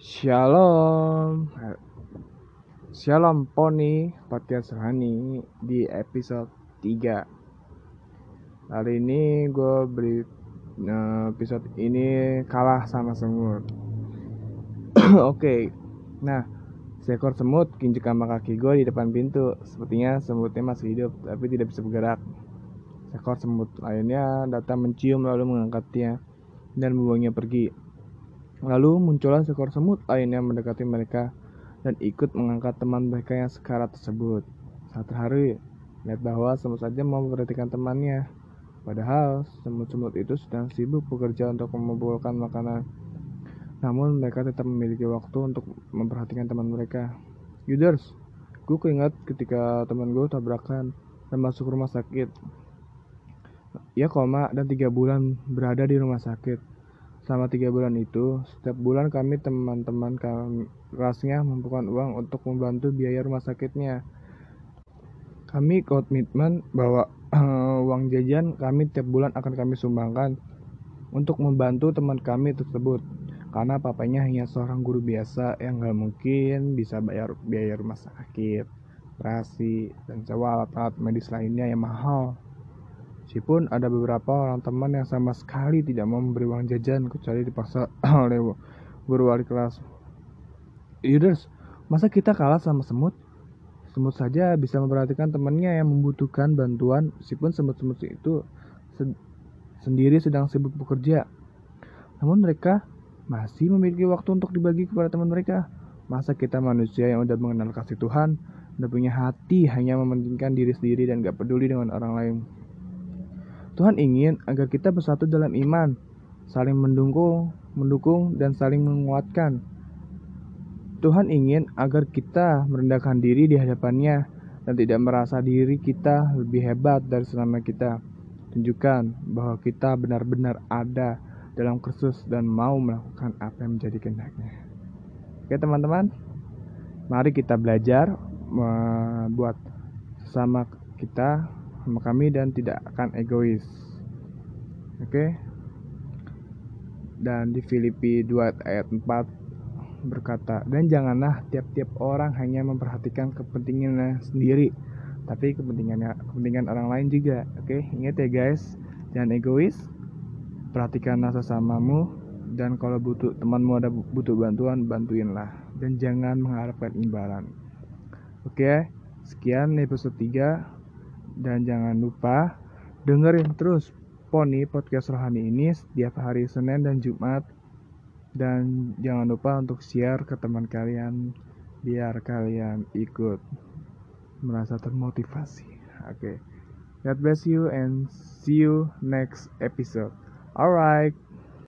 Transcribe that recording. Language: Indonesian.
Shalom. Shalom Pony Podcast Rohani di episode 3 Hari ini gue beri eh, episode ini kalah sama semut. Oke. Okay. Nah Seekor semut kinjek sama kaki gue di depan pintu. Sepertinya semutnya masih hidup tapi tidak bisa bergerak. Seekor semut lainnya datang mencium lalu mengangkatnya dan membuangnya pergi Lalu muncullah seekor semut lain yang mendekati mereka dan ikut mengangkat teman mereka yang sekarat tersebut. Saat terharu, lihat bahwa semut saja mau memperhatikan temannya. Padahal semut-semut itu sedang sibuk bekerja untuk mengumpulkan makanan. Namun mereka tetap memiliki waktu untuk memperhatikan teman mereka. Yuders, gue keinget ketika teman gue tabrakan dan masuk rumah sakit. Ia koma dan tiga bulan berada di rumah sakit. Selama tiga bulan itu, setiap bulan kami teman-teman kelasnya mengumpulkan uang untuk membantu biaya rumah sakitnya. Kami komitmen bahwa uh, uang jajan kami tiap bulan akan kami sumbangkan untuk membantu teman kami tersebut. Karena papanya hanya seorang guru biasa yang gak mungkin bisa bayar biaya rumah sakit, operasi, dan sewa alat-alat medis lainnya yang mahal. Meskipun ada beberapa orang teman yang sama sekali tidak mau memberi uang jajan kecuali dipaksa oleh guru wali kelas. Yuders, masa kita kalah sama semut? Semut saja bisa memperhatikan temannya yang membutuhkan bantuan meskipun semut-semut itu se sendiri sedang sibuk bekerja. Namun mereka masih memiliki waktu untuk dibagi kepada teman mereka. Masa kita manusia yang udah mengenal kasih Tuhan, udah punya hati hanya mementingkan diri sendiri dan gak peduli dengan orang lain. Tuhan ingin agar kita bersatu dalam iman, saling mendukung, mendukung dan saling menguatkan. Tuhan ingin agar kita merendahkan diri di hadapannya dan tidak merasa diri kita lebih hebat dari selama kita. Tunjukkan bahwa kita benar-benar ada dalam Kristus dan mau melakukan apa yang menjadi kehendaknya. Oke teman-teman, mari kita belajar membuat sesama kita sama kami dan tidak akan egois. Oke. Okay? Dan di Filipi 2 ayat 4 berkata, "Dan janganlah tiap-tiap orang hanya memperhatikan kepentingannya sendiri, tapi kepentingannya kepentingan orang lain juga." Oke, okay? ingat ya guys, jangan egois. Perhatikanlah sesamamu dan kalau butuh temanmu ada butuh bantuan, bantuinlah dan jangan mengharapkan imbalan. Oke, sekian episode 3 dan jangan lupa dengerin terus Poni podcast rohani ini setiap hari Senin dan Jumat dan jangan lupa untuk share ke teman kalian biar kalian ikut merasa termotivasi. Oke. Okay. God bless you and see you next episode. Alright.